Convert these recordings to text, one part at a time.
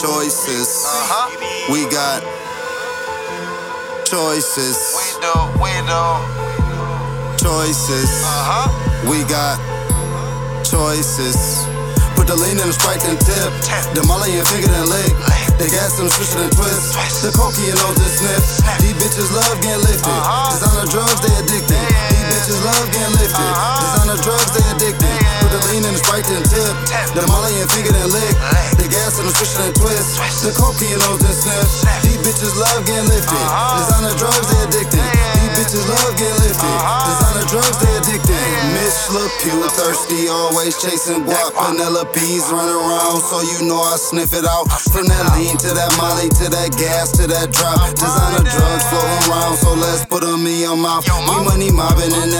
choices. Uh-huh. We got choices. We do, we do. Choices. Uh-huh. We got choices. Put the lean in the sprite and tip. The molly and finger and lick. They gas them switch and twist. The cokie and all this sniff. These bitches love getting lifted. Uh-huh. Designer drugs, they addicted. These bitches love getting lifted. Designer drugs, they addicted. Put the lean in the sprite and tip. The molly and finger and lick. Cokie and all this sniff. These bitches love getting lifted. Designer drugs, they addicted. These bitches love getting lifted. Designer drugs, they addicted. Mitch look Pew thirsty, always chasing guap. Penelope's running around, so you know I sniff it out. From that lean to that molly to that gas to that drop. Designer drugs floating around, so let's put them in your mouth. We money mobbing in the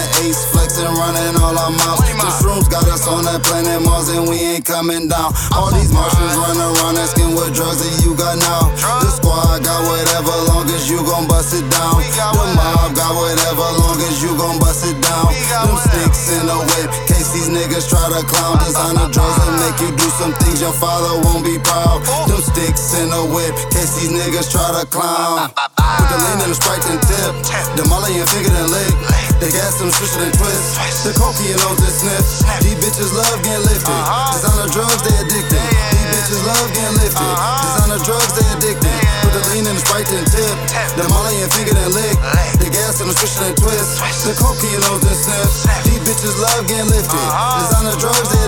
ace, flexing, running all our mouths. The shrooms got us on that planet Mars, and we ain't coming down. All these Martians running around asking what drugs that you got now. The squad got whatever, long as you gon' bust it down. The mob got whatever, long as you gon' bust it down. Them sticks in the whip, case these niggas try to clown. Designer drugs that make you do some things your father won't be proud. Them sticks in the whip, case these niggas try to clown. Put the lean in the sprite and tip. The molly and finger and lick. They gas them switch and twist. The and all this sniff. These bitches love getting lifted. Uh-huh. Designer drugs, they addicted. These bitches love getting lifted. Uh-huh. Designer drugs, they addicted. Put the lean in the sprite and tip. The molly and finger and lick. They gas them switch and twist. The and all this sniff. These bitches love getting lifted. Uh-huh. Designer drugs, they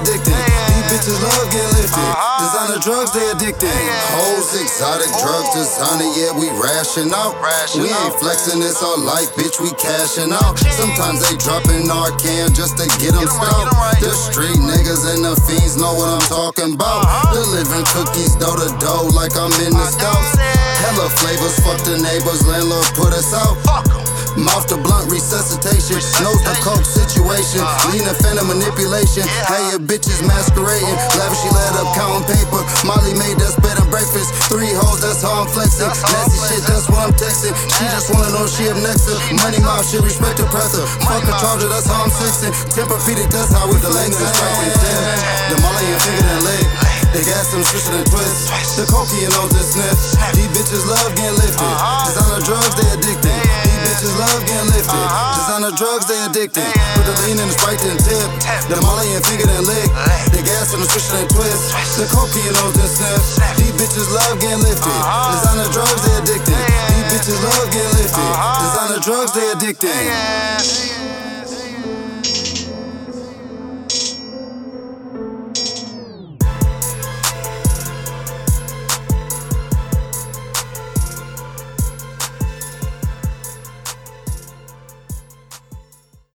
bitches love getting lifted. Designer drugs, they addicted. Hoes, exotic drugs, designer, yeah, we ration out. We ain't flexing, it's our life, bitch, we cashing out. Sometimes they dropping our can just to get them stumped. The street niggas and the fiends know what I'm talking about. Delivering cookies dough to dough like I'm in the scouts. Hella flavors, fuck the neighbors, landlord put us out. Mouth to blunt resuscitation, nose to coke situation, lean and phantom manipulation. Hey, your bitches masquerading, lavishly let up counting paper. Molly made us bed and breakfast. Three hoes, that's how I'm flexing. Nasty shit, that's what I'm texting. She just wanna know she up next to money mouth, she respect the presser. Fuck a charger, that's how I'm sixing. Tempur-Pedic, that's how we the striping. The Molly and finger and leg. They got some switch and twist. The cokie and all this sniff. These bitches love getting lifted. Drugs, they addicted. Put the lean in the sprite and tip. The molly and finger and lick. They gas them switch and twist. The cokie and all this sniff. These bitches love getting lifted. Designer drugs, they addicted. These bitches love getting lifted. Designer drugs, they addicted.